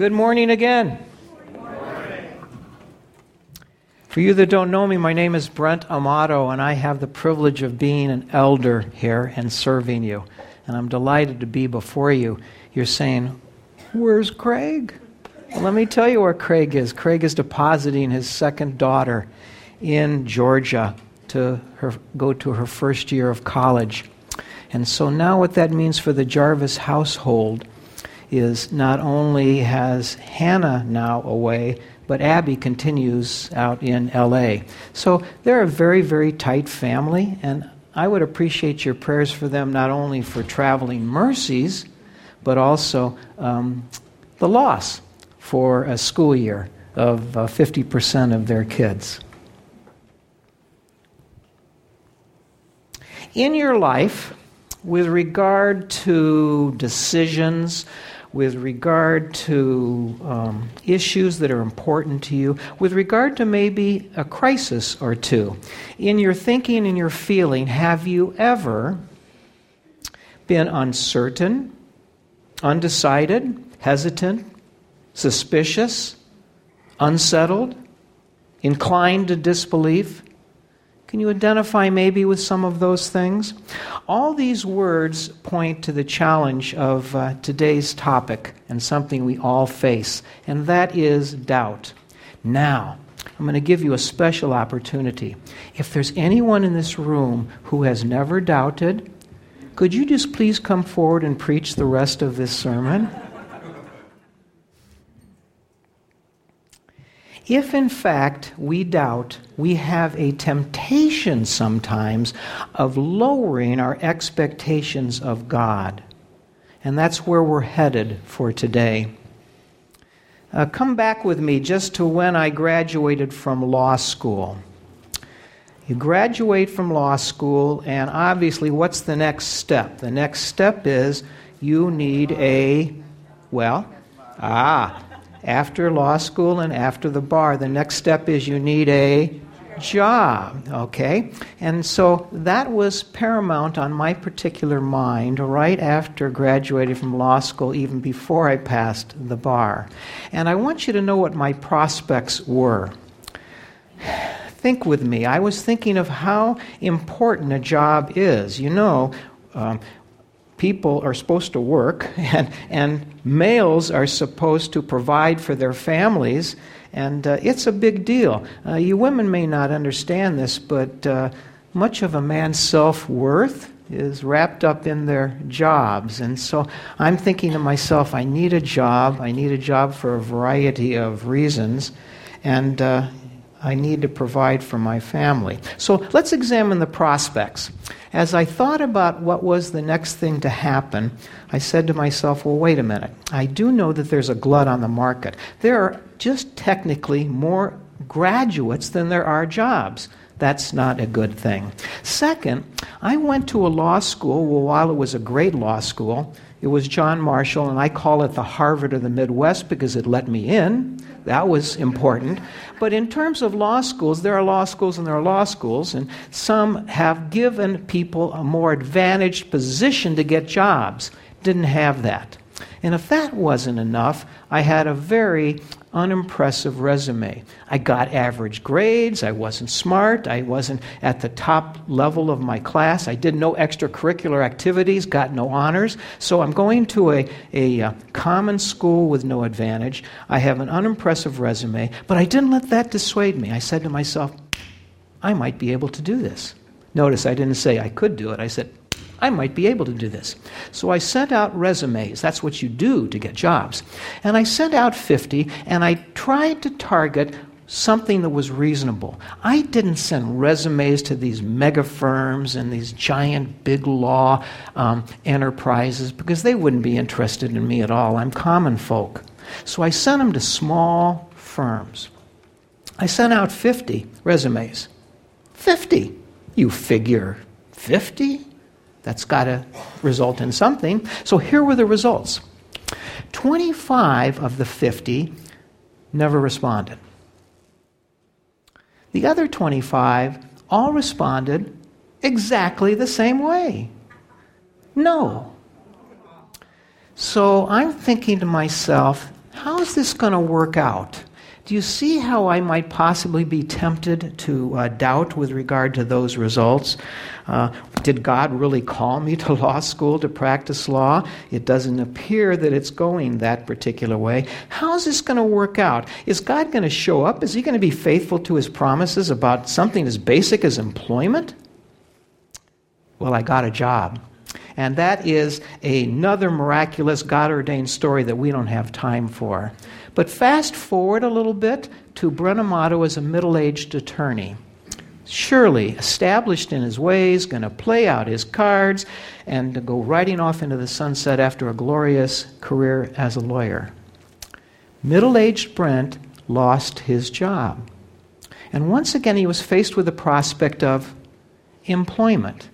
Good morning again. For you that don't know me, my name is Brent Amato, and I have the privilege of being an elder here and serving you. And I'm delighted to be before you. You're saying, Where's Craig? Well, let me tell you where Craig is. Craig is depositing his second daughter in Georgia to her, go to her first year of college. And so now, what that means for the Jarvis household is not only has Hannah now away, but Abby continues out in LA. So they're a very, very tight family, and I would appreciate your prayers for them not only for traveling mercies, but also um, the loss for a school year of uh, 50% of their kids. In your life, with regard to decisions, with regard to um, issues that are important to you, with regard to maybe a crisis or two. In your thinking and your feeling, have you ever been uncertain, undecided, hesitant, suspicious, unsettled, inclined to disbelief? Can you identify maybe with some of those things? All these words point to the challenge of uh, today's topic and something we all face, and that is doubt. Now, I'm going to give you a special opportunity. If there's anyone in this room who has never doubted, could you just please come forward and preach the rest of this sermon? If in fact we doubt, we have a temptation sometimes of lowering our expectations of God. And that's where we're headed for today. Uh, come back with me just to when I graduated from law school. You graduate from law school, and obviously, what's the next step? The next step is you need a, well, ah, after law school and after the bar, the next step is you need a job, okay? And so that was paramount on my particular mind right after graduating from law school, even before I passed the bar. And I want you to know what my prospects were. Think with me. I was thinking of how important a job is. You know, um, people are supposed to work, and, and males are supposed to provide for their families, and uh, it's a big deal. Uh, you women may not understand this, but uh, much of a man's self worth is wrapped up in their jobs. And so I'm thinking to myself, I need a job. I need a job for a variety of reasons. And uh, I need to provide for my family. So let's examine the prospects. As I thought about what was the next thing to happen, I said to myself, well, wait a minute. I do know that there's a glut on the market. There are just technically more graduates than there are jobs. That's not a good thing. Second, I went to a law school, well, while it was a great law school, it was John Marshall, and I call it the Harvard of the Midwest because it let me in. That was important. But in terms of law schools, there are law schools and there are law schools, and some have given people a more advantaged position to get jobs. Didn't have that. And if that wasn't enough, I had a very unimpressive resume. I got average grades. I wasn't smart. I wasn't at the top level of my class. I did no extracurricular activities, got no honors. So I'm going to a, a, a uh, common school with no advantage. I have an unimpressive resume, but I didn't let that dissuade me. I said to myself, I might be able to do this. Notice I didn't say I could do it. I said, I might be able to do this. So I sent out resumes. That's what you do to get jobs. And I sent out 50, and I tried to target something that was reasonable. I didn't send resumes to these mega firms and these giant big law um, enterprises because they wouldn't be interested in me at all. I'm common folk. So I sent them to small firms. I sent out 50 resumes. 50. You figure 50? That's got to result in something. So here were the results 25 of the 50 never responded. The other 25 all responded exactly the same way. No. So I'm thinking to myself, how's this going to work out? Do you see how I might possibly be tempted to uh, doubt with regard to those results? Uh, did God really call me to law school to practice law? It doesn't appear that it's going that particular way. How's this going to work out? Is God going to show up? Is He going to be faithful to His promises about something as basic as employment? Well, I got a job. And that is another miraculous God ordained story that we don't have time for. But fast forward a little bit to Brent Amato as a middle aged attorney. Surely established in his ways, going to play out his cards, and go riding off into the sunset after a glorious career as a lawyer. Middle aged Brent lost his job. And once again, he was faced with the prospect of employment.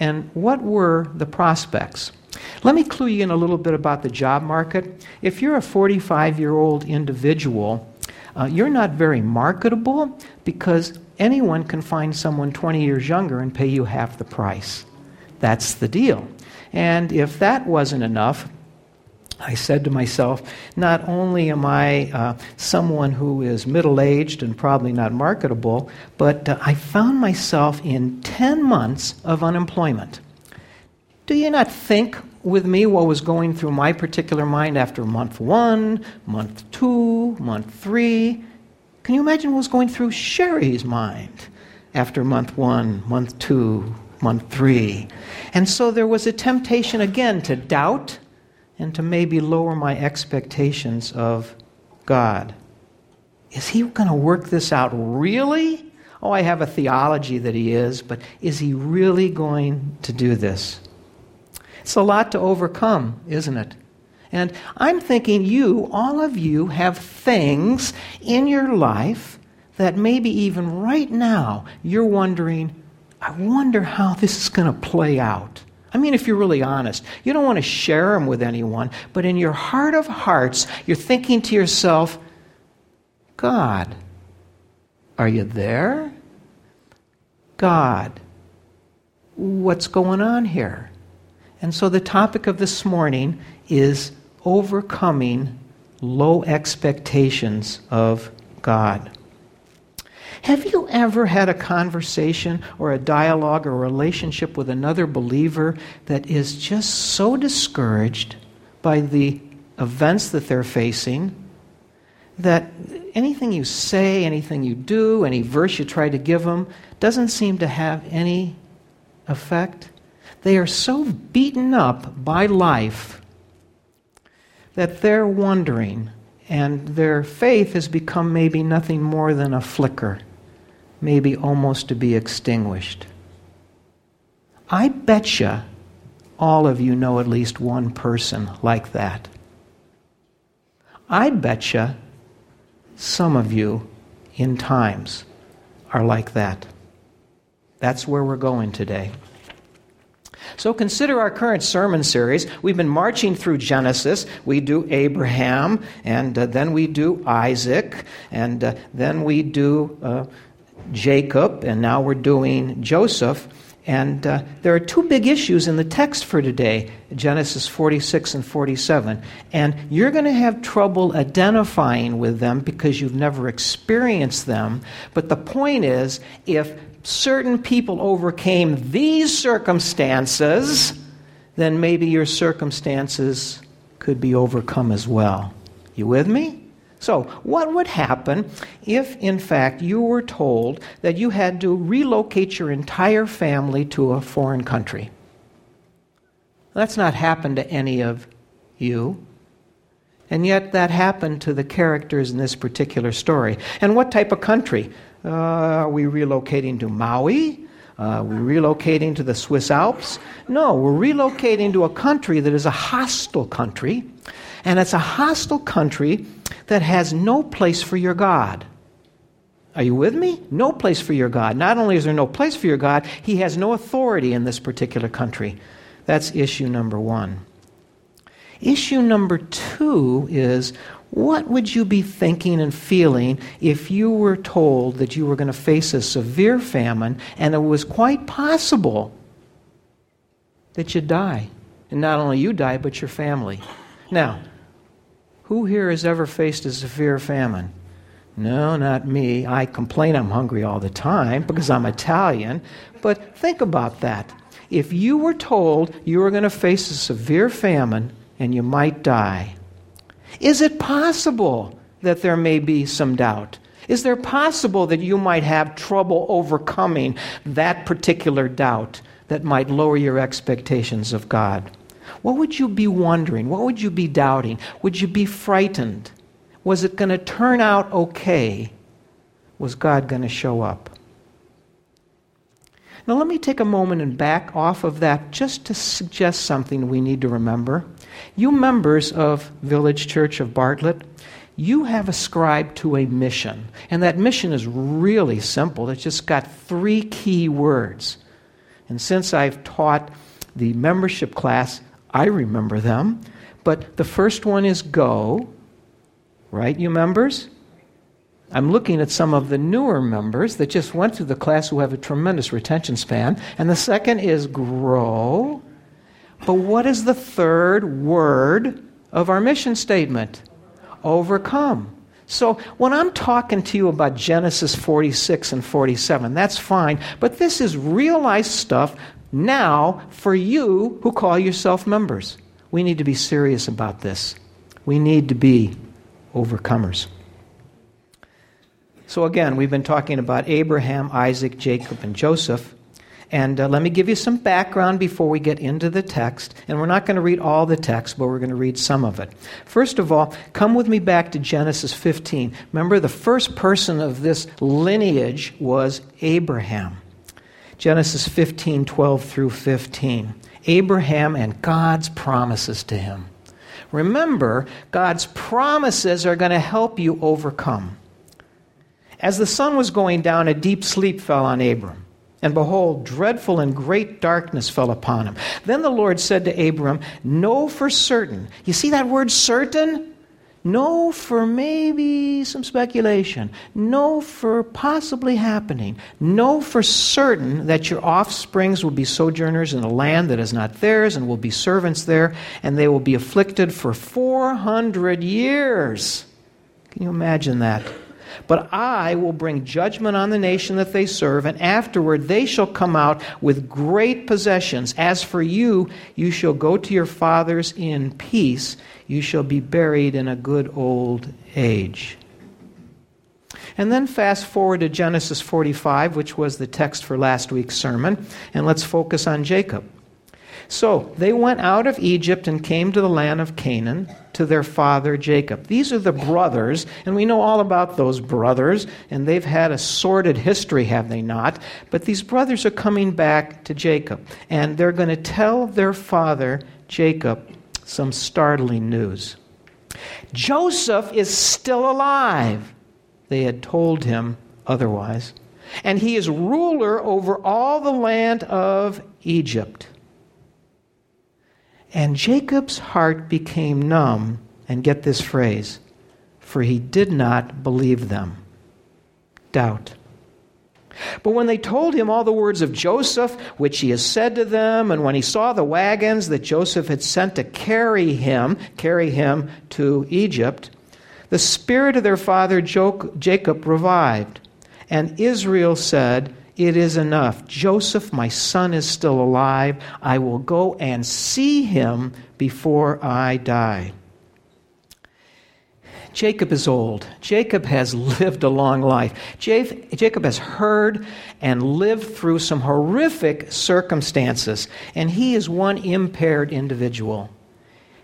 And what were the prospects? Let me clue you in a little bit about the job market. If you're a 45 year old individual, uh, you're not very marketable because anyone can find someone 20 years younger and pay you half the price. That's the deal. And if that wasn't enough, I said to myself, not only am I uh, someone who is middle aged and probably not marketable, but uh, I found myself in 10 months of unemployment. Do you not think with me what was going through my particular mind after month one, month two, month three? Can you imagine what was going through Sherry's mind after month one, month two, month three? And so there was a temptation again to doubt and to maybe lower my expectations of God. Is He going to work this out really? Oh, I have a theology that He is, but is He really going to do this? It's a lot to overcome, isn't it? And I'm thinking you, all of you, have things in your life that maybe even right now you're wondering, I wonder how this is going to play out. I mean, if you're really honest, you don't want to share them with anyone, but in your heart of hearts, you're thinking to yourself, God, are you there? God, what's going on here? And so the topic of this morning is overcoming low expectations of God. Have you ever had a conversation or a dialogue or a relationship with another believer that is just so discouraged by the events that they're facing that anything you say, anything you do, any verse you try to give them doesn't seem to have any effect? They are so beaten up by life that they're wondering, and their faith has become maybe nothing more than a flicker maybe almost to be extinguished. I bet you all of you know at least one person like that. I bet you some of you in times are like that. That's where we're going today. So consider our current sermon series. We've been marching through Genesis. We do Abraham, and uh, then we do Isaac, and uh, then we do uh, Jacob, and now we're doing Joseph. And uh, there are two big issues in the text for today Genesis 46 and 47. And you're going to have trouble identifying with them because you've never experienced them. But the point is if certain people overcame these circumstances, then maybe your circumstances could be overcome as well. You with me? So, what would happen if, in fact, you were told that you had to relocate your entire family to a foreign country? That's not happened to any of you. And yet, that happened to the characters in this particular story. And what type of country? Uh, are we relocating to Maui? Uh, are we relocating to the Swiss Alps? No, we're relocating to a country that is a hostile country. And it's a hostile country that has no place for your God. Are you with me? No place for your God. Not only is there no place for your God, he has no authority in this particular country. That's issue number one. Issue number two is what would you be thinking and feeling if you were told that you were going to face a severe famine and it was quite possible that you'd die? And not only you die, but your family. Now, Who here has ever faced a severe famine? No, not me. I complain I'm hungry all the time because I'm Italian. But think about that. If you were told you were going to face a severe famine and you might die, is it possible that there may be some doubt? Is there possible that you might have trouble overcoming that particular doubt that might lower your expectations of God? What would you be wondering? What would you be doubting? Would you be frightened? Was it going to turn out okay? Was God going to show up? Now, let me take a moment and back off of that just to suggest something we need to remember. You members of Village Church of Bartlett, you have ascribed to a mission. And that mission is really simple. It's just got three key words. And since I've taught the membership class, I remember them. But the first one is go, right, you members? I'm looking at some of the newer members that just went through the class who have a tremendous retention span. And the second is grow. But what is the third word of our mission statement? Overcome. So when I'm talking to you about Genesis 46 and 47, that's fine. But this is real life stuff now for you who call yourself members. We need to be serious about this. We need to be overcomers. So, again, we've been talking about Abraham, Isaac, Jacob, and Joseph. And uh, let me give you some background before we get into the text. And we're not going to read all the text, but we're going to read some of it. First of all, come with me back to Genesis 15. Remember, the first person of this lineage was Abraham. Genesis 15, 12 through 15. Abraham and God's promises to him. Remember, God's promises are going to help you overcome. As the sun was going down, a deep sleep fell on Abram. And behold, dreadful and great darkness fell upon him. Then the Lord said to Abram, Know for certain. You see that word certain? Know for maybe some speculation. Know for possibly happening. Know for certain that your offsprings will be sojourners in a land that is not theirs and will be servants there, and they will be afflicted for 400 years. Can you imagine that? But I will bring judgment on the nation that they serve, and afterward they shall come out with great possessions. As for you, you shall go to your fathers in peace. You shall be buried in a good old age. And then fast forward to Genesis 45, which was the text for last week's sermon, and let's focus on Jacob. So they went out of Egypt and came to the land of Canaan to their father Jacob. These are the brothers, and we know all about those brothers, and they've had a sordid history, have they not? But these brothers are coming back to Jacob, and they're going to tell their father Jacob some startling news. Joseph is still alive. They had told him otherwise. And he is ruler over all the land of Egypt. And Jacob's heart became numb, and get this phrase, for he did not believe them. Doubt. But when they told him all the words of Joseph, which he has said to them, and when he saw the wagons that Joseph had sent to carry him, carry him to Egypt, the spirit of their father Jacob revived. And Israel said, it is enough. Joseph, my son, is still alive. I will go and see him before I die. Jacob is old. Jacob has lived a long life. Jacob has heard and lived through some horrific circumstances, and he is one impaired individual.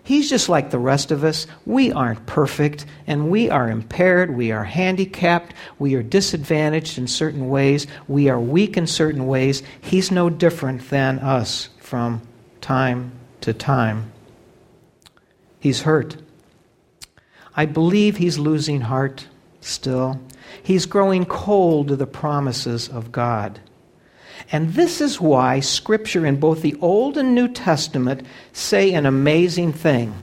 He's just like the rest of us. We aren't perfect, and we are impaired. We are handicapped. We are disadvantaged in certain ways. We are weak in certain ways. He's no different than us from time to time. He's hurt. I believe he's losing heart still. He's growing cold to the promises of God. And this is why Scripture in both the Old and New Testament say an amazing thing.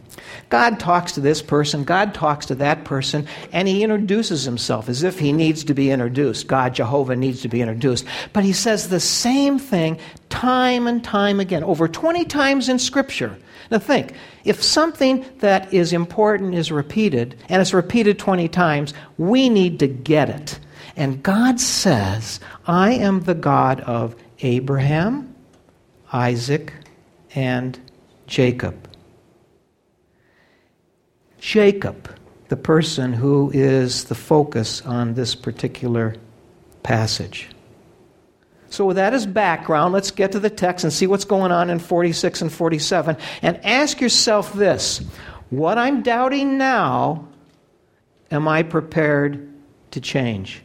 God talks to this person, God talks to that person, and he introduces himself as if he needs to be introduced. God, Jehovah, needs to be introduced. But he says the same thing time and time again, over 20 times in Scripture. Now think, if something that is important is repeated, and it's repeated 20 times, we need to get it. And God says, I am the God of Abraham, Isaac, and Jacob. Jacob, the person who is the focus on this particular passage. So, with that as background, let's get to the text and see what's going on in 46 and 47. And ask yourself this what I'm doubting now, am I prepared to change?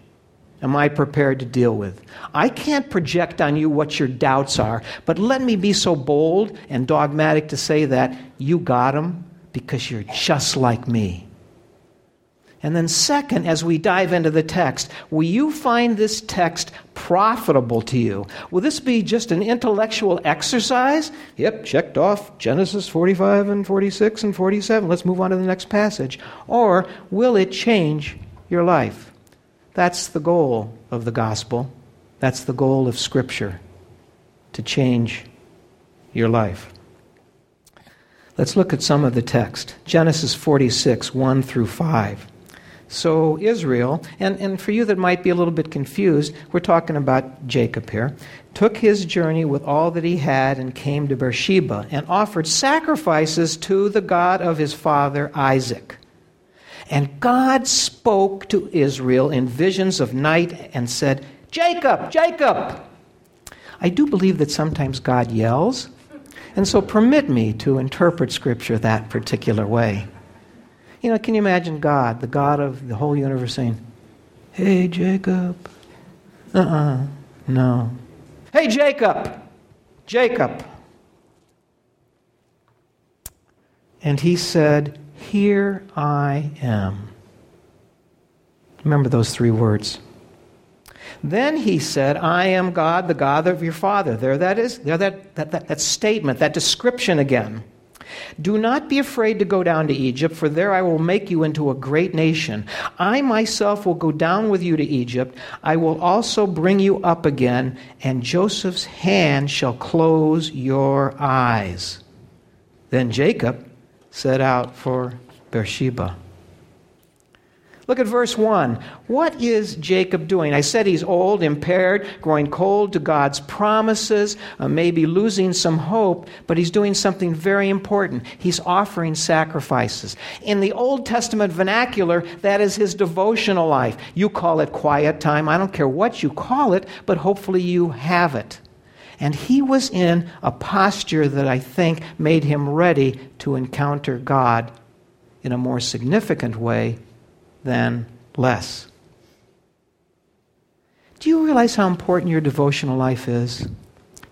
Am I prepared to deal with? I can't project on you what your doubts are, but let me be so bold and dogmatic to say that you got them because you're just like me. And then, second, as we dive into the text, will you find this text profitable to you? Will this be just an intellectual exercise? Yep, checked off Genesis 45 and 46 and 47. Let's move on to the next passage. Or will it change your life? That's the goal of the gospel. That's the goal of Scripture to change your life. Let's look at some of the text Genesis 46, 1 through 5. So, Israel, and, and for you that might be a little bit confused, we're talking about Jacob here, took his journey with all that he had and came to Beersheba and offered sacrifices to the God of his father Isaac. And God spoke to Israel in visions of night and said, Jacob, Jacob! I do believe that sometimes God yells, and so permit me to interpret Scripture that particular way. You know, can you imagine God, the God of the whole universe, saying, Hey, Jacob? Uh uh-uh, uh no. Hey, Jacob! Jacob! And he said, Here I am. Remember those three words. Then he said, I am God, the God of your father. There that is, there that, that, that, that statement, that description again. Do not be afraid to go down to Egypt, for there I will make you into a great nation. I myself will go down with you to Egypt. I will also bring you up again, and Joseph's hand shall close your eyes. Then Jacob set out for Beersheba. Look at verse 1. What is Jacob doing? I said he's old, impaired, growing cold to God's promises, uh, maybe losing some hope, but he's doing something very important. He's offering sacrifices. In the Old Testament vernacular, that is his devotional life. You call it quiet time. I don't care what you call it, but hopefully you have it. And he was in a posture that I think made him ready to encounter God in a more significant way than less. Do you realize how important your devotional life is?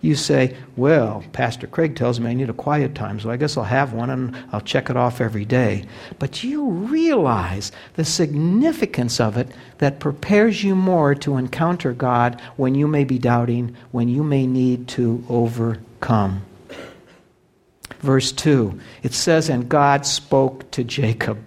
You say, Well, Pastor Craig tells me I need a quiet time, so I guess I'll have one and I'll check it off every day. But you realize the significance of it that prepares you more to encounter God when you may be doubting, when you may need to overcome. Verse 2, it says, And God spoke to Jacob.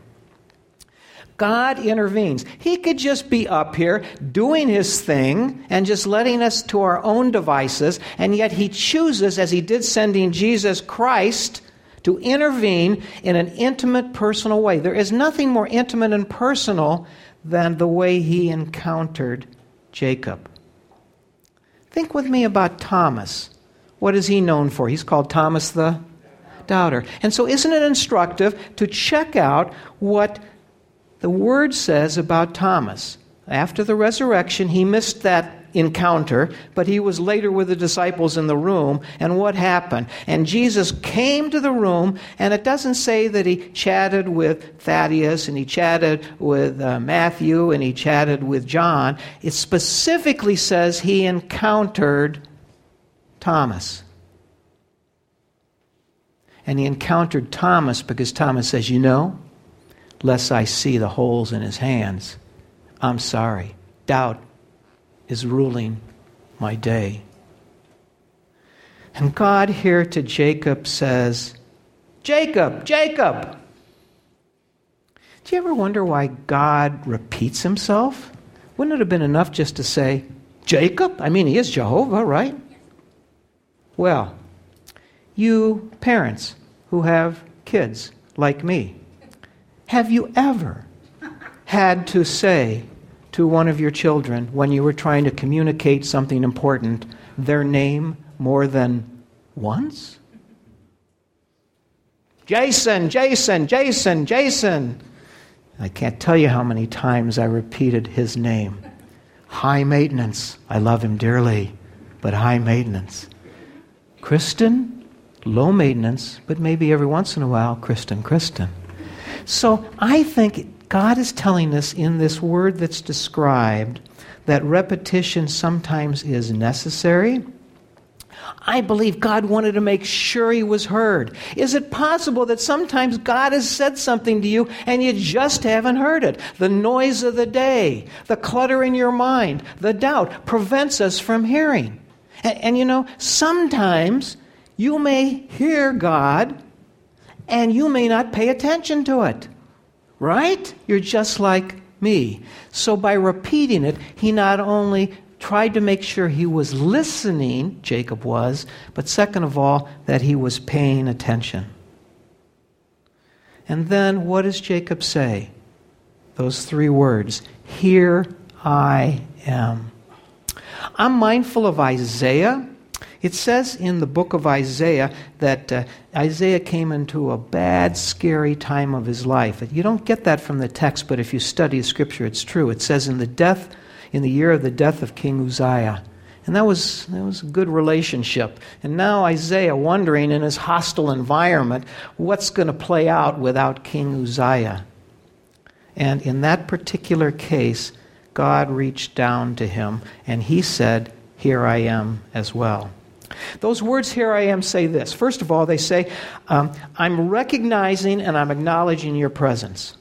God intervenes. He could just be up here doing his thing and just letting us to our own devices, and yet he chooses, as he did sending Jesus Christ, to intervene in an intimate, personal way. There is nothing more intimate and personal than the way he encountered Jacob. Think with me about Thomas. What is he known for? He's called Thomas the Doubter. And so, isn't it instructive to check out what the word says about Thomas. After the resurrection, he missed that encounter, but he was later with the disciples in the room. And what happened? And Jesus came to the room, and it doesn't say that he chatted with Thaddeus and he chatted with uh, Matthew and he chatted with John. It specifically says he encountered Thomas. And he encountered Thomas because Thomas says, You know, lest I see the holes in his hands. I'm sorry. Doubt is ruling my day. And God here to Jacob says, Jacob, Jacob. Do you ever wonder why God repeats himself? Wouldn't it have been enough just to say, Jacob? I mean, he is Jehovah, right? Well, you parents, who have kids like me. Have you ever had to say to one of your children when you were trying to communicate something important their name more than once? Jason, Jason, Jason, Jason. I can't tell you how many times I repeated his name. High maintenance. I love him dearly, but high maintenance. Kristen, low maintenance, but maybe every once in a while, Kristen, Kristen. So I think God is telling us in this word that's described that repetition sometimes is necessary I believe God wanted to make sure he was heard. Is it possible that sometimes God has said something to you and you just haven't heard it? The noise of the day, the clutter in your mind, the doubt prevents us from hearing. And, and you know, sometimes you may hear God and you may not pay attention to it. Right? You're just like me. So by repeating it, he not only tried to make sure he was listening, Jacob was, but second of all, that he was paying attention. And then what does Jacob say? Those three words Here I am. I'm mindful of Isaiah. It says in the book of Isaiah that uh, Isaiah came into a bad, scary time of his life. You don't get that from the text, but if you study Scripture, it's true. It says, In the death in the year of the death of King Uzziah. And that was, that was a good relationship. And now Isaiah wondering in his hostile environment what's going to play out without King Uzziah. And in that particular case, God reached down to him and he said, Here I am as well. Those words, here I am, say this. First of all, they say, um, I'm recognizing and I'm acknowledging your presence.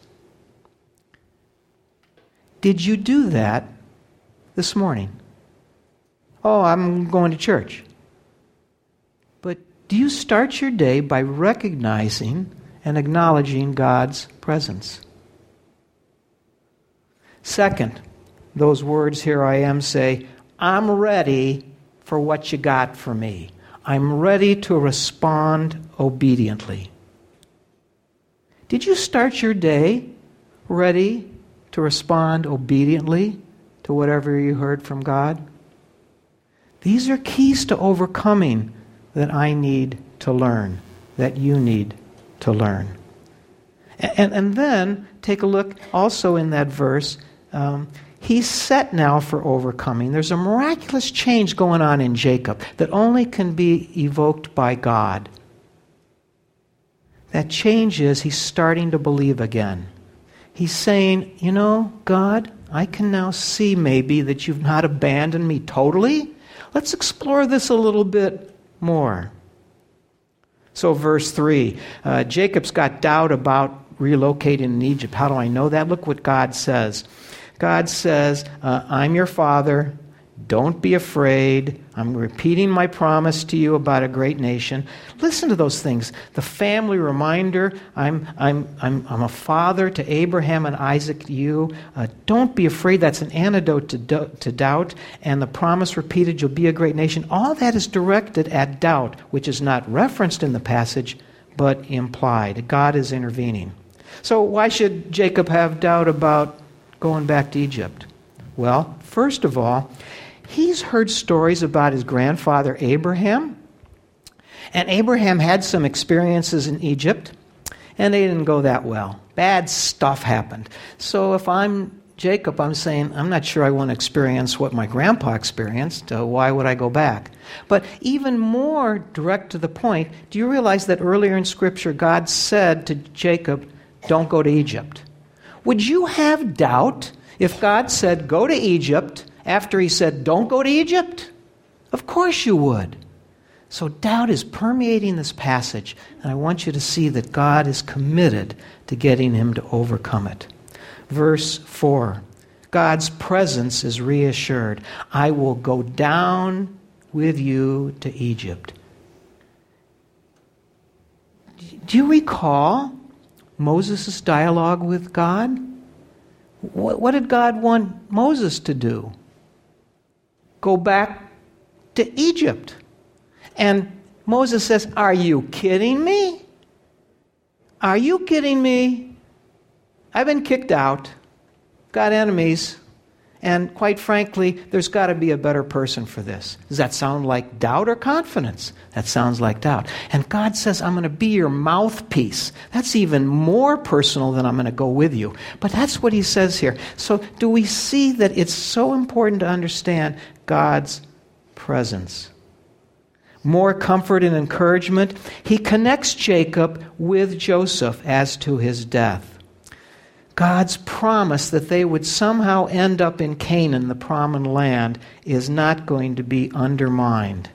Did you do that this morning? Oh, I'm going to church. But do you start your day by recognizing and acknowledging God's presence? Second, those words, here I am, say, I'm ready for what you got for me. I'm ready to respond obediently. Did you start your day ready to respond obediently to whatever you heard from God? These are keys to overcoming that I need to learn, that you need to learn. And, and then take a look also in that verse. Um, he's set now for overcoming. There's a miraculous change going on in Jacob that only can be evoked by God. That change is he's starting to believe again. He's saying, You know, God, I can now see maybe that you've not abandoned me totally. Let's explore this a little bit more. So, verse 3 uh, Jacob's got doubt about relocating in Egypt. How do I know that? Look what God says. God says, uh, I'm your father. Don't be afraid. I'm repeating my promise to you about a great nation. Listen to those things. The family reminder I'm, I'm, I'm, I'm a father to Abraham and Isaac you. Uh, don't be afraid. That's an antidote to, do, to doubt. And the promise repeated, you'll be a great nation. All that is directed at doubt, which is not referenced in the passage, but implied. God is intervening. So, why should Jacob have doubt about going back to Egypt? Well, first of all, he's heard stories about his grandfather Abraham. And Abraham had some experiences in Egypt, and they didn't go that well. Bad stuff happened. So if I'm Jacob, I'm saying, I'm not sure I want to experience what my grandpa experienced. Uh, why would I go back? But even more direct to the point, do you realize that earlier in Scripture, God said to Jacob, Don't go to Egypt? Would you have doubt if God said, Go to Egypt, after he said, Don't go to Egypt? Of course you would. So doubt is permeating this passage, and I want you to see that God is committed to getting him to overcome it. Verse 4 God's presence is reassured. I will go down with you to Egypt. Do you recall Moses' dialogue with God? What, did God want Moses to do? go back to Egypt. And Moses says, Are you kidding me? Are you kidding me? I've been kicked out, got enemies, and quite frankly, there's got to be a better person for this. Does that sound like doubt or confidence? That sounds like doubt. And God says, I'm going to be your mouthpiece. That's even more personal than I'm going to go with you. But that's what he says here. So, do we see that it's so important to understand God's presence? More comfort and encouragement. He connects Jacob with Joseph as to his death. God's promise that they would somehow end up in Canaan, the promised land, is not going to be undermined.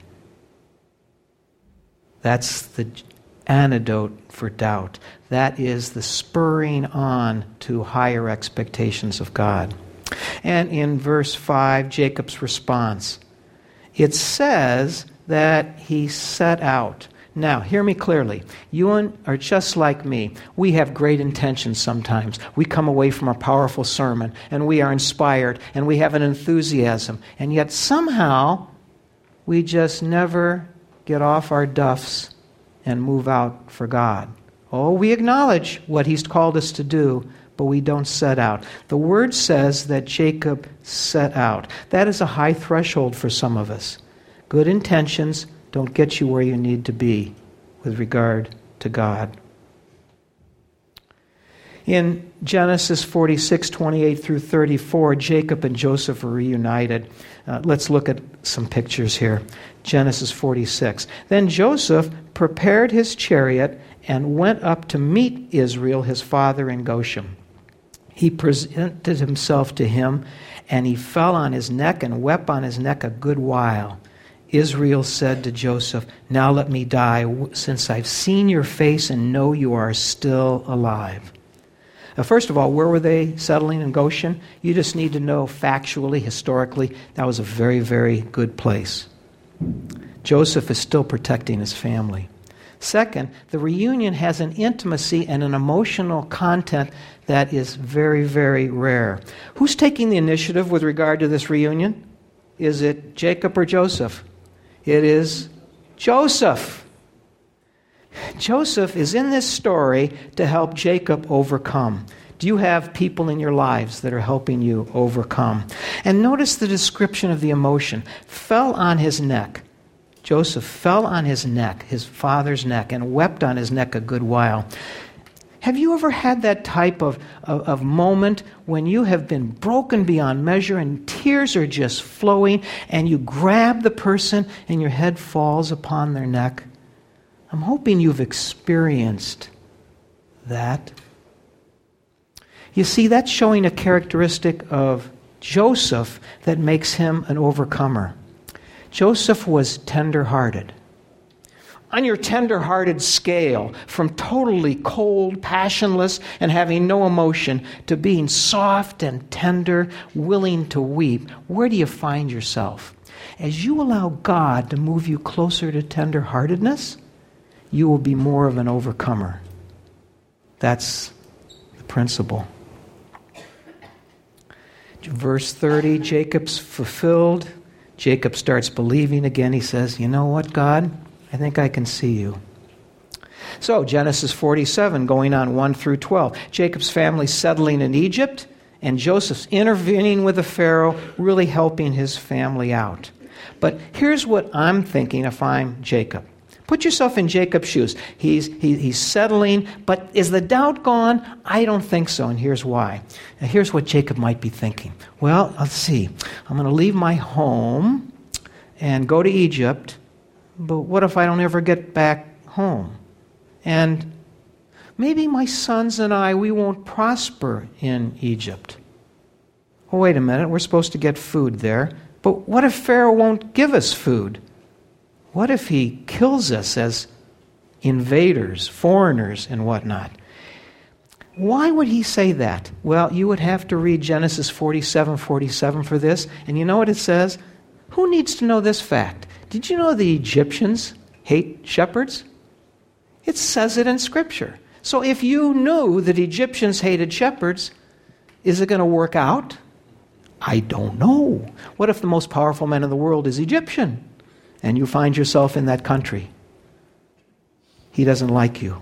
That's the antidote for doubt. That is the spurring on to higher expectations of God. And in verse 5, Jacob's response it says that he set out. Now, hear me clearly. You are just like me. We have great intentions sometimes. We come away from a powerful sermon and we are inspired and we have an enthusiasm. And yet, somehow, we just never get off our duffs and move out for God. Oh, we acknowledge what He's called us to do, but we don't set out. The Word says that Jacob set out. That is a high threshold for some of us. Good intentions, don't get you where you need to be with regard to God. In Genesis 46, 28 through 34, Jacob and Joseph are reunited. Uh, let's look at some pictures here. Genesis 46. Then Joseph prepared his chariot and went up to meet Israel, his father, in Goshen. He presented himself to him, and he fell on his neck and wept on his neck a good while. Israel said to Joseph, Now let me die, since I've seen your face and know you are still alive. Uh, first of all, where were they settling in Goshen? You just need to know factually, historically, that was a very, very good place. Joseph is still protecting his family. Second, the reunion has an intimacy and an emotional content that is very, very rare. Who's taking the initiative with regard to this reunion? Is it Jacob or Joseph? It is Joseph. Joseph is in this story to help Jacob overcome. Do you have people in your lives that are helping you overcome? And notice the description of the emotion fell on his neck. Joseph fell on his neck, his father's neck, and wept on his neck a good while. Have you ever had that type of, of, of, moment when you have been broken beyond measure and tears are just flowing and you grab the person and your head falls upon their neck? I'm hoping you've experienced that. You see, that's showing a characteristic of Joseph that makes him an overcomer. Joseph was tender hearted on your tender hearted scale from totally cold, passionless, and having no emotion to being soft and tender, willing to weep, where do you find yourself? As you allow God to move you closer to tender heartedness, you will be more of an overcomer. That's the principle. Verse 30 Jacob's fulfilled. Jacob starts believing again. He says, You know what, God? I think I can see you. So, Genesis 47, going on 1 through 12. Jacob's family settling in Egypt, and Joseph's intervening with the Pharaoh, really helping his family out. But here's what I'm thinking if I'm Jacob. Put yourself in Jacob's shoes. He's, he, he's settling, but is the doubt gone? I don't think so, and here's why. Now, here's what Jacob might be thinking. Well, let's see. I'm going to leave my home and go to Egypt but what if I don't ever get back home? And maybe my sons and I, we won't prosper in Egypt. Well, wait a minute, we're supposed to get food there. But what if Pharaoh won't give us food? What if he kills us as invaders, foreigners, and whatnot? Why would he say that? Well, you would have to read Genesis 47 47 for this. And you know what it says? Who needs to know this fact? Did you know the Egyptians hate shepherds? It says it in Scripture. So if you knew that Egyptians hated shepherds, is it going to work out? I don't know. What if the most powerful man in the world is Egyptian and you find yourself in that country? He doesn't like you.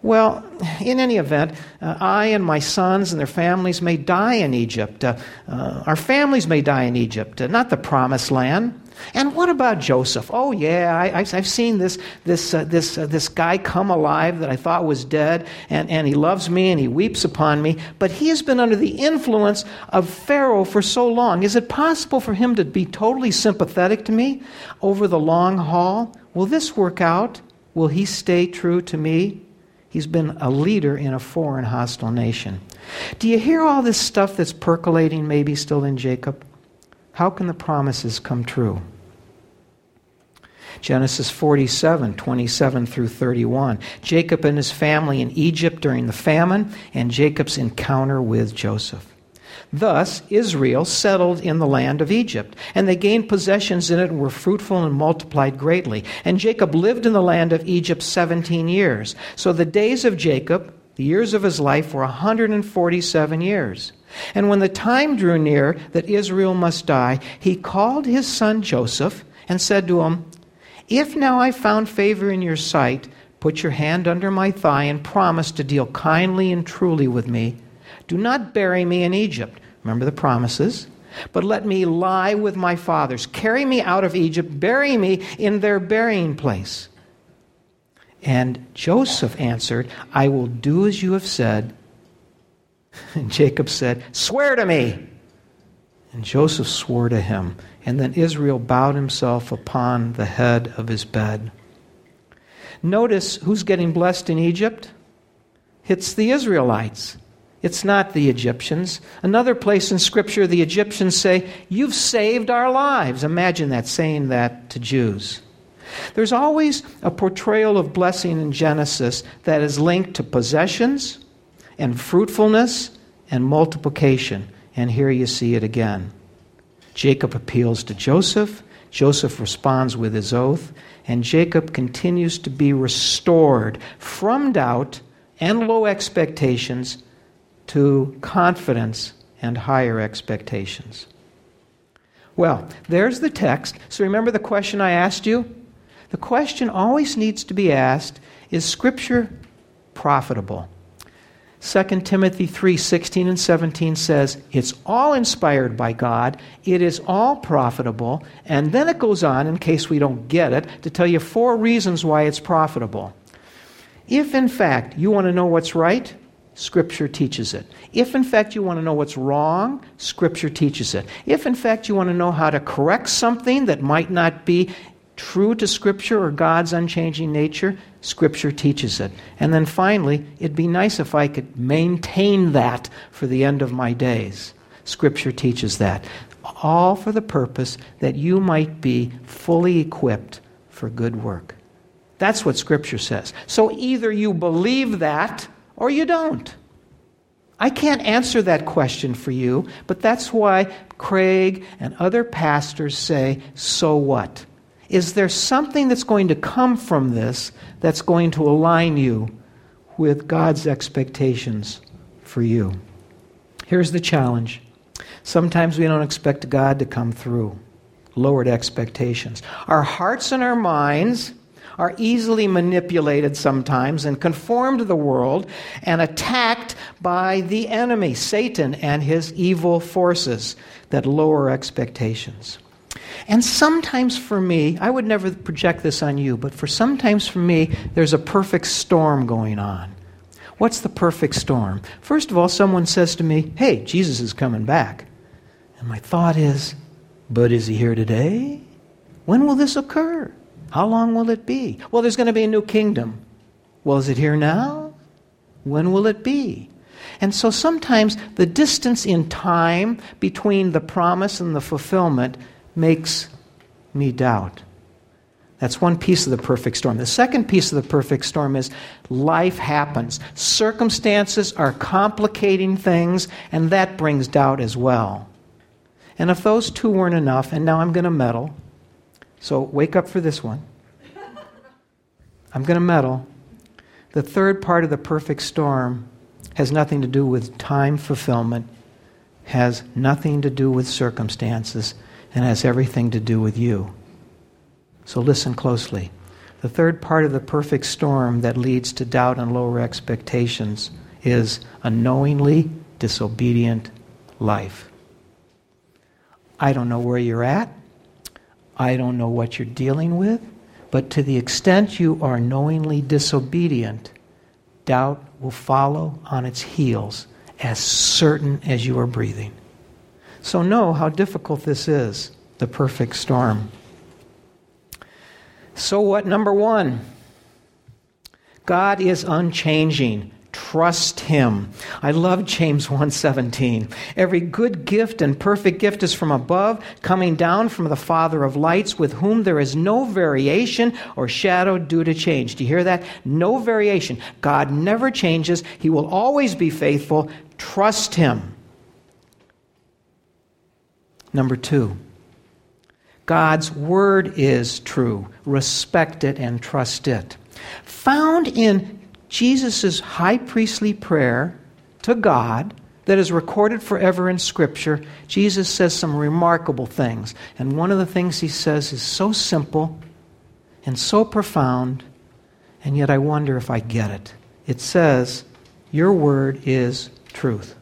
Well, in any event, uh, I and my sons and their families may die in Egypt. Uh, uh, our families may die in Egypt, uh, not the promised land. And what about Joseph? Oh, yeah, I, have seen this, this, uh, this, uh, this guy come alive that I thought was dead, and, and he loves me and he weeps upon me, but he has been under the influence of Pharaoh for so long. Is it possible for him to be totally sympathetic to me over the long haul? Will this work out? Will he stay true to me? He's been a leader in a foreign hostile nation. Do you hear all this stuff that's percolating maybe still in Jacob? How can the promises come true? Genesis 47, 27 through 31. Jacob and his family in Egypt during the famine, and Jacob's encounter with Joseph. Thus, Israel settled in the land of Egypt, and they gained possessions in it and were fruitful and multiplied greatly. And Jacob lived in the land of Egypt 17 years. So the days of Jacob, the years of his life, were 147 years. And when the time drew near that Israel must die, he called his son Joseph and said to him, If now I found favor in your sight, put your hand under my thigh and promise to deal kindly and truly with me. Do not bury me in Egypt. Remember the promises. But let me lie with my fathers. Carry me out of Egypt. Bury me in their burying place. And Joseph answered, I will do as you have said. And Jacob said, Swear to me. And Joseph swore to him. And then Israel bowed himself upon the head of his bed. Notice who's getting blessed in Egypt? It's the Israelites. It's not the Egyptians. Another place in Scripture, the Egyptians say, You've saved our lives. Imagine that, saying that to Jews. There's always a portrayal of blessing in Genesis that is linked to possessions and fruitfulness and multiplication. And here you see it again. Jacob appeals to Joseph. Joseph responds with his oath. And Jacob continues to be restored from doubt and low expectations to confidence and higher expectations. Well, there's the text. So remember the question I asked you? The question always needs to be asked is Scripture profitable? 2 Timothy 3 16 and 17 says, It's all inspired by God, it is all profitable. And then it goes on, in case we don't get it, to tell you four reasons why it's profitable. If, in fact, you want to know what's right, Scripture teaches it. If, in fact, you want to know what's wrong, Scripture teaches it. If, in fact, you want to know how to correct something that might not be true to Scripture or God's unchanging nature, Scripture teaches it. And then finally, it'd be nice if I could maintain that for the end of my days. Scripture teaches that. All for the purpose that you might be fully equipped for good work. That's what Scripture says. So either you believe that or you don't. I can't answer that question for you, but that's why Craig and other pastors say, so what? Is there something that's going to come from this that's going to align you with God's expectations for you? Here's the challenge. Sometimes we don't expect God to come through. Lowered expectations. Our hearts and our minds are easily manipulated sometimes and conformed to the world and attacked by the enemy, Satan, and his evil forces that lower expectations. And sometimes for me, I would never project this on you, but for sometimes for me, there's a perfect storm going on. What's the perfect storm? First of all, someone says to me, Hey, Jesus is coming back. And my thought is, But is he here today? When will this occur? How long will it be? Well, there's going to be a new kingdom. Well, is it here now? When will it be? And so sometimes the distance in time between the promise and the fulfillment makes me doubt. That's one piece of the perfect storm. The second piece of the perfect storm is life happens. Circumstances are complicating things, and that brings doubt as well. And if those two weren't enough, and now I'm going to meddle, so wake up for this one. I'm going to meddle. The third part of the perfect storm has nothing to do with time fulfillment, has nothing to do with circumstances, and has everything to do with you. So listen closely. The third part of the perfect storm that leads to doubt and lower expectations is a knowingly disobedient life. I don't know where you're at. I don't know what you're dealing with. But to the extent you are knowingly disobedient, doubt will follow on its heels as certain as you are breathing. So know how difficult this is the perfect storm. So, what? Number one, God is unchanging. Trust him. I love James 1:17. Every good gift and perfect gift is from above, coming down from the Father of lights, with whom there is no variation or shadow due to change. Do you hear that? No variation. God never changes. He will always be faithful. Trust him. Number 2. God's word is true. Respect it and trust it. Found in Jesus' high priestly prayer to God that is recorded forever in Scripture, Jesus says some remarkable things. And one of the things he says is so simple and so profound, and yet I wonder if I get it. It says, Your word is truth.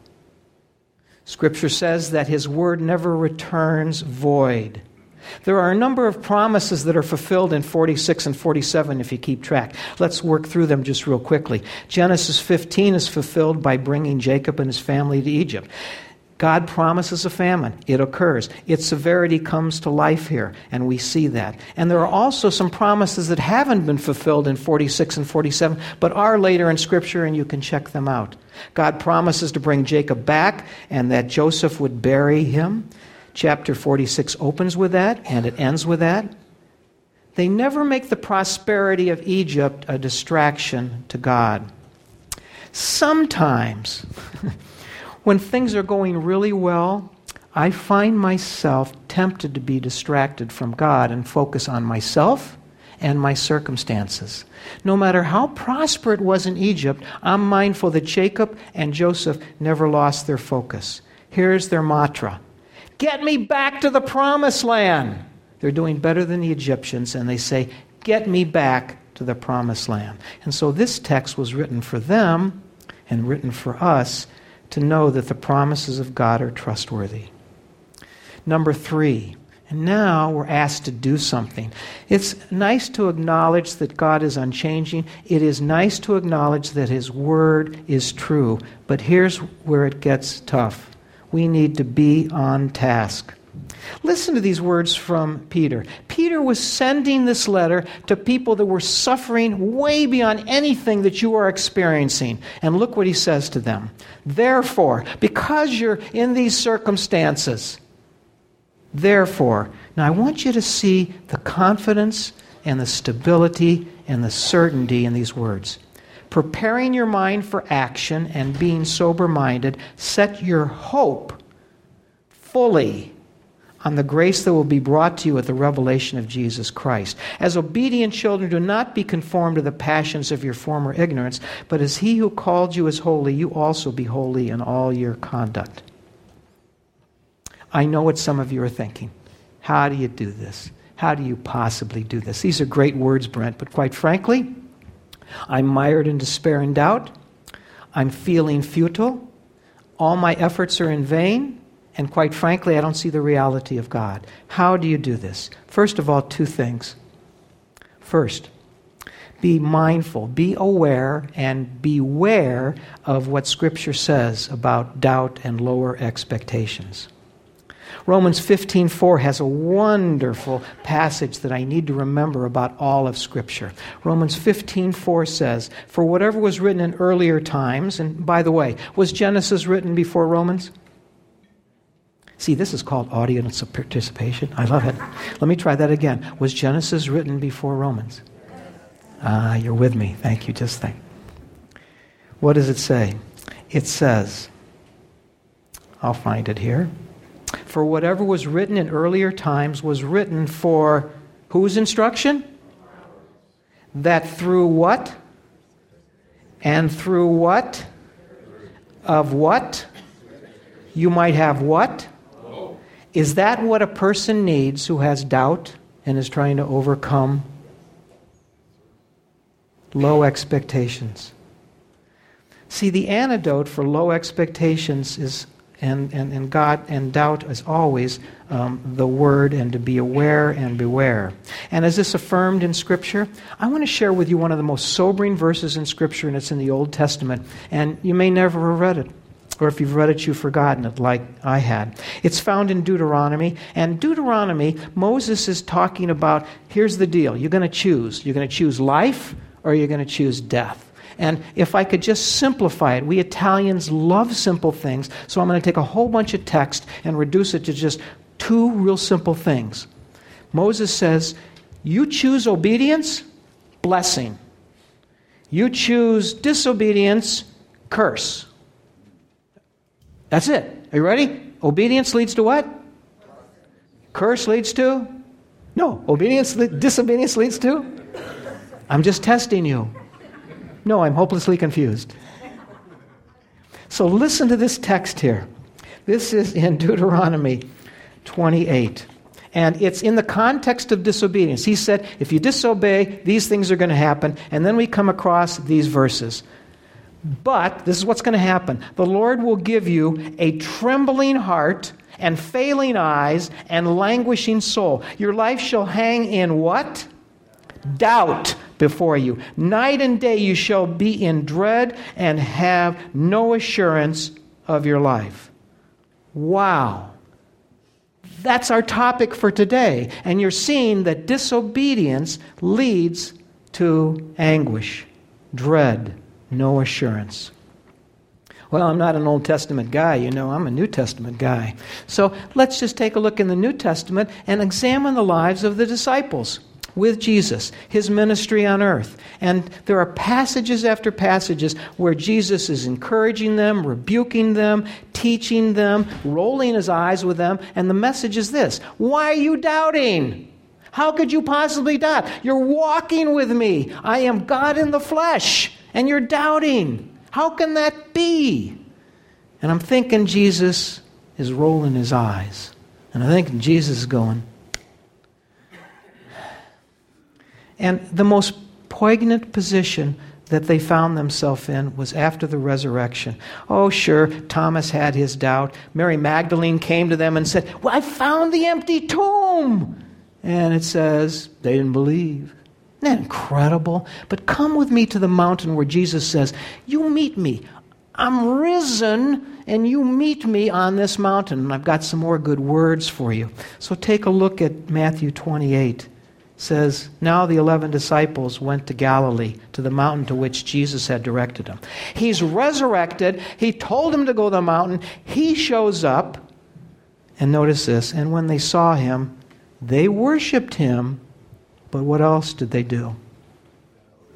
Scripture says that his word never returns void. There are a number of promises that are fulfilled in 46 and 47 if you keep track. Let's work through them just real quickly. Genesis 15 is fulfilled by bringing Jacob and his family to Egypt. God promises a famine. It occurs. Its severity comes to life here, and we see that. And there are also some promises that haven't been fulfilled in 46 and 47, but are later in Scripture, and you can check them out. God promises to bring Jacob back and that Joseph would bury him. Chapter 46 opens with that and it ends with that. They never make the prosperity of Egypt a distraction to God. Sometimes, when things are going really well, I find myself tempted to be distracted from God and focus on myself and my circumstances. No matter how prosper it was in Egypt, I'm mindful that Jacob and Joseph never lost their focus. Here's their mantra Get me back to the promised land. They're doing better than the Egyptians, and they say, Get me back to the promised land. And so this text was written for them and written for us to know that the promises of God are trustworthy. Number three, and now we're asked to do something. It's nice to acknowledge that God is unchanging. It is nice to acknowledge that His Word is true. But here's where it gets tough we need to be on task. Listen to these words from Peter. Peter was sending this letter to people that were suffering way beyond anything that you are experiencing. And look what he says to them. Therefore, because you're in these circumstances, therefore, now I want you to see the confidence and the stability and the certainty in these words preparing your mind for action and being sober minded, set your hope fully on the grace that will be brought to you at the revelation of Jesus Christ. As obedient children, do not be conformed to the passions of your former ignorance, but as he who called you is holy, you also be holy in all your conduct. I know what some of you are thinking. How do you do this? How do you possibly do this? These are great words, Brent, but quite frankly, I'm mired in despair and doubt. I'm feeling futile. All my efforts are in vain. And quite frankly, I don't see the reality of God. How do you do this? First of all, two things. First, be mindful, be aware, and beware of what Scripture says about doubt and lower expectations. Romans 15:4 has a wonderful passage that I need to remember about all of scripture. Romans 15:4 says, "For whatever was written in earlier times, and by the way, was Genesis written before Romans?" See, this is called audience participation. I love it. Let me try that again. Was Genesis written before Romans? Ah, you're with me. Thank you. Just think. What does it say? It says, I'll find it here. For whatever was written in earlier times was written for whose instruction? That through what? And through what? Of what? You might have what? Is that what a person needs who has doubt and is trying to overcome low expectations. See, the antidote for low expectations is, and, and, and God and doubt is always um, the Word and to be aware and beware. And as this affirmed in Scripture, I want to share with you one of the most sobering verses in Scripture, and it's in the Old Testament. And you may never have read it. Or if you've read it, you've forgotten it, like I had. It's found in Deuteronomy. And Deuteronomy, Moses is talking about here's the deal. You're going to choose. You're going to choose life or you're going to choose death. And if I could just simplify it, we Italians love simple things, so I'm going to take a whole bunch of text and reduce it to just two real simple things. Moses says, You choose obedience, blessing. You choose disobedience, curse. That's it. Are you ready? Obedience leads to what? Curse leads to? No. Obedience, disobedience leads to? I'm just testing you. No, I'm hopelessly confused. So listen to this text here. This is in Deuteronomy 28. And it's in the context of disobedience. He said, if you disobey, these things are going to happen. And then we come across these verses. But this is what's going to happen the Lord will give you a trembling heart and failing eyes and languishing soul. Your life shall hang in what? Doubt before you. Night and day you shall be in dread and have no assurance of your life. Wow. That's our topic for today. And you're seeing that disobedience leads to anguish, dread, no assurance. Well, I'm not an Old Testament guy, you know, I'm a New Testament guy. So let's just take a look in the New Testament and examine the lives of the disciples with Jesus, his ministry on earth. And there are passages after passages where Jesus is encouraging them, rebuking them, teaching them, rolling his eyes with them. And the message is this Why are you doubting? How could you possibly doubt? You're walking with me. I am God in the flesh, and you're doubting. How can that be? And I'm thinking Jesus is rolling his eyes. And I think Jesus is going, And the most poignant position that they found themselves in was after the resurrection. Oh, sure, Thomas had his doubt. Mary Magdalene came to them and said, Well, I found the empty tomb. And it says, they didn't believe. Isn't that incredible? But come with me to the mountain where Jesus says, You meet me. I'm risen, and you meet me on this mountain. And I've got some more good words for you. So take a look at Matthew 28 says, Now the eleven disciples went to Galilee, to the mountain to which Jesus had directed them. He's resurrected. He told them to go to the mountain. He shows up. And notice this. And when they saw him, they worshiped him. But what else did they do?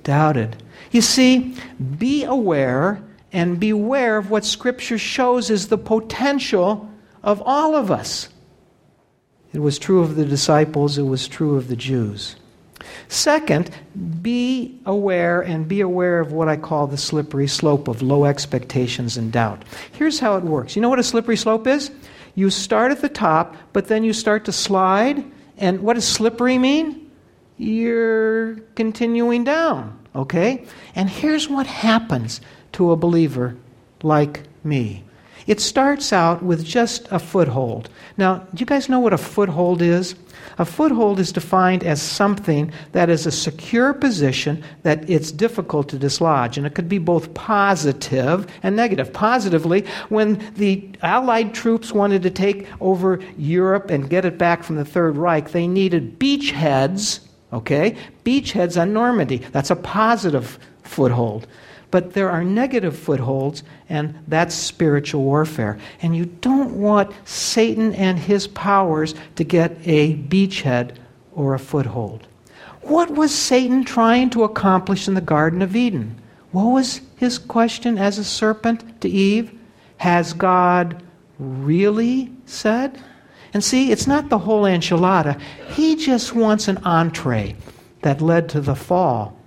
Doubted. You see, be aware and beware of what Scripture shows is the potential of all of us. It was true of the disciples, it was true of the Jews. Second, be aware and be aware of what I call the slippery slope of low expectations and doubt. Here's how it works. You know what a slippery slope is? You start at the top, but then you start to slide. And what does slippery mean? You're continuing down, okay? And here's what happens to a believer like me it starts out with just a foothold. Now, do you guys know what a foothold is? A foothold is defined as something that is a secure position that it's difficult to dislodge. And it could be both positive and negative. Positively, when the Allied troops wanted to take over Europe and get it back from the Third Reich, they needed beachheads, okay? Beachheads on Normandy. That's a positive foothold. But there are negative footholds, and that's spiritual warfare. And you don't want Satan and his powers to get a beachhead or a foothold. What was Satan trying to accomplish in the Garden of Eden? What was his question as a serpent to Eve? Has God really said? And see, it's not the whole enchilada. He just wants an entree that led to the fall,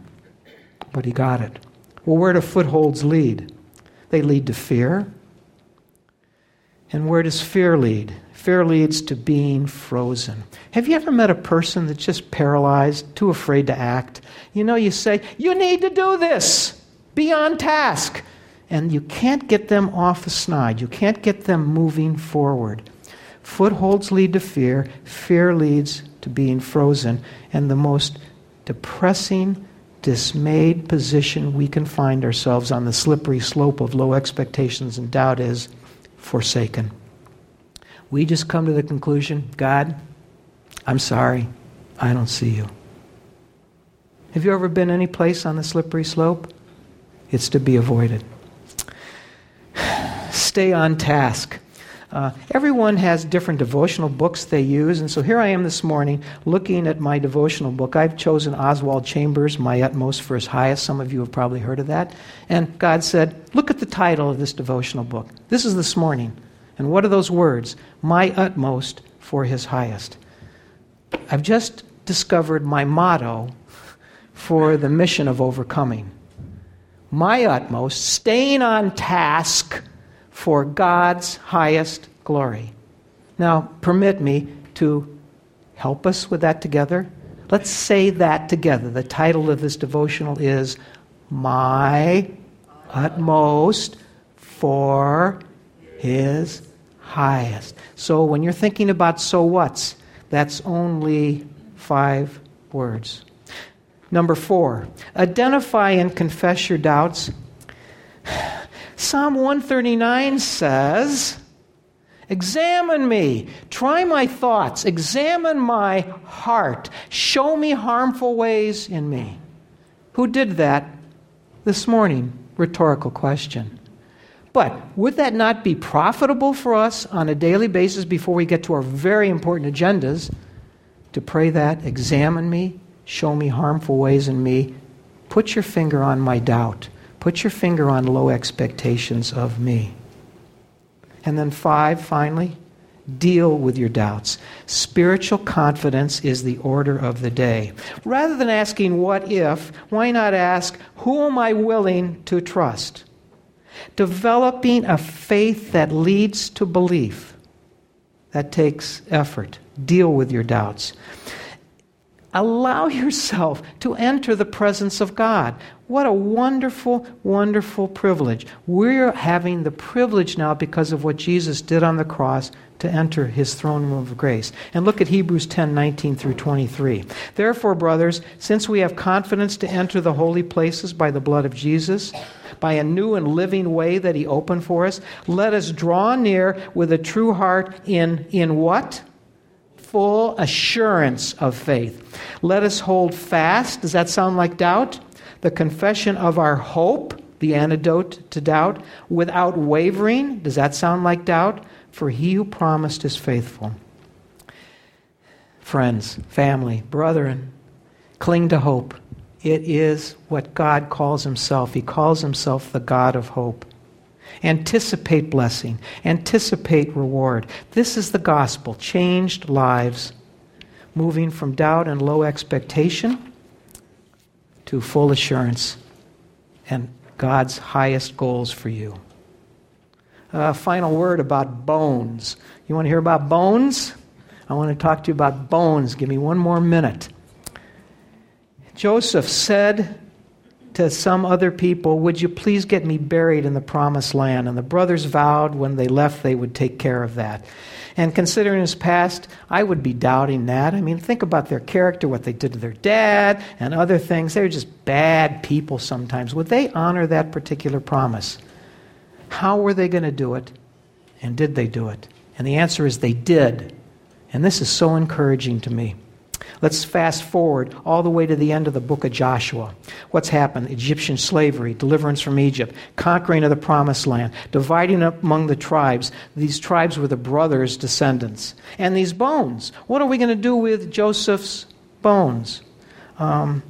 but he got it. Well, where do footholds lead? They lead to fear. And where does fear lead? Fear leads to being frozen. Have you ever met a person that's just paralyzed, too afraid to act? You know, you say, You need to do this, be on task. And you can't get them off the snide, you can't get them moving forward. Footholds lead to fear, fear leads to being frozen. And the most depressing, dismayed position we can find ourselves on the slippery slope of low expectations and doubt is forsaken. We just come to the conclusion God, I'm sorry, I don't see you. Have you ever been any place on the slippery slope? It's to be avoided. Stay on task. Uh, everyone has different devotional books they use, and so here I am this morning looking at my devotional book. I've chosen Oswald Chambers, My Utmost for His Highest. Some of you have probably heard of that. And God said, Look at the title of this devotional book. This is this morning. And what are those words? My utmost for His highest. I've just discovered my motto for the mission of overcoming. My utmost, staying on task for God's highest glory. Now, permit me to help us with that together. Let's say that together. The title of this devotional is My Utmost for His Highest. So when you're thinking about so what's, that's only five words. Number four, identify and confess your doubts Psalm 139 says, Examine me, try my thoughts, examine my heart, show me harmful ways in me. Who did that this morning? Rhetorical question. But would that not be profitable for us on a daily basis before we get to our very important agendas to pray that, examine me, show me harmful ways in me, put your finger on my doubt? Put your finger on low expectations of me. And then, five, finally, deal with your doubts. Spiritual confidence is the order of the day. Rather than asking, what if, why not ask, who am I willing to trust? Developing a faith that leads to belief. That takes effort. Deal with your doubts. Allow yourself to enter the presence of God. What a wonderful, wonderful privilege. We're having the privilege now, because of what Jesus did on the cross, to enter his throne room of grace. And look at Hebrews 10 19 through 23. Therefore, brothers, since we have confidence to enter the holy places by the blood of Jesus, by a new and living way that he opened for us, let us draw near with a true heart in, in what? full assurance of faith. Let us hold fast. Does that sound like doubt? The confession of our hope, the antidote to doubt, without wavering. Does that sound like doubt? For he who promised is faithful. Friends, family, brethren, cling to hope. It is what God calls himself. He calls himself the God of hope. Anticipate blessing, anticipate reward. This is the gospel changed lives, moving from doubt and low expectation to full assurance and God's highest goals for you. A final word about bones. You want to hear about bones? I want to talk to you about bones. Give me one more minute. Joseph said to some other people, Would you please get me buried in the promised land? And the brothers vowed when they left they would take care of that. And considering his past, I would be doubting that. I mean, think about their character, what they did to their dad, and other things. They were just bad people sometimes. Would they honor that particular promise? How were they going to do it? And did they do it? And the answer is they did. And this is so encouraging to me. Let's fast forward all the way to the end of the book of Joshua. What's happened? Egyptian slavery, deliverance from Egypt, conquering of the promised land, dividing up among the tribes. These tribes were the brothers' descendants. And these bones. What are we going to do with Joseph's bones? Um,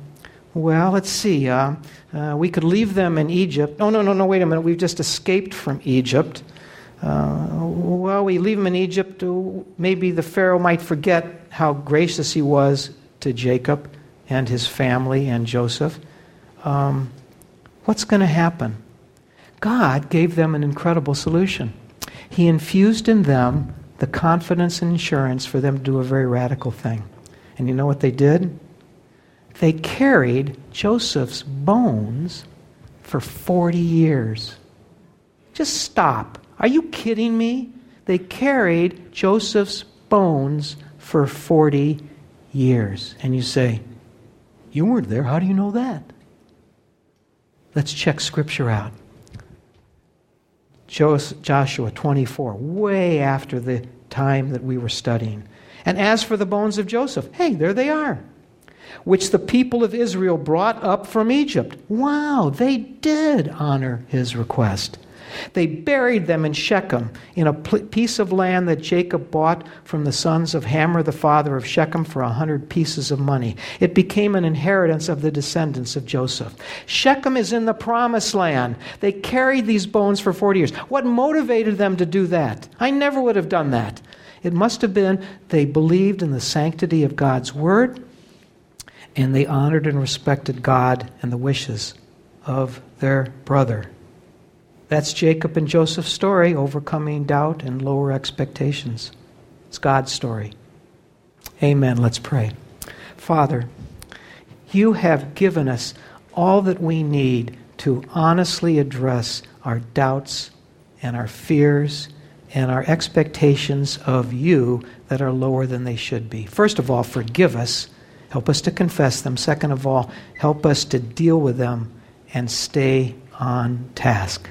well, let's see. Uh, uh, we could leave them in Egypt. Oh, no, no, no, wait a minute. We've just escaped from Egypt. Uh, well, we leave them in Egypt. Maybe the Pharaoh might forget how gracious he was to Jacob and his family and Joseph. Um, what's going to happen? God gave them an incredible solution. He infused in them the confidence and insurance for them to do a very radical thing. And you know what they did? They carried Joseph's bones for 40 years. Just stop. Are you kidding me? They carried Joseph's bones for 40 years. And you say, You weren't there. How do you know that? Let's check Scripture out. Joshua 24, way after the time that we were studying. And as for the bones of Joseph, hey, there they are, which the people of Israel brought up from Egypt. Wow, they did honor his request. They buried them in Shechem, in a piece of land that Jacob bought from the sons of Hamor, the father of Shechem, for a hundred pieces of money. It became an inheritance of the descendants of Joseph. Shechem is in the promised land. They carried these bones for 40 years. What motivated them to do that? I never would have done that. It must have been they believed in the sanctity of God's word and they honored and respected God and the wishes of their brother. That's Jacob and Joseph's story, overcoming doubt and lower expectations. It's God's story. Amen. Let's pray. Father, you have given us all that we need to honestly address our doubts and our fears and our expectations of you that are lower than they should be. First of all, forgive us. Help us to confess them. Second of all, help us to deal with them and stay on task.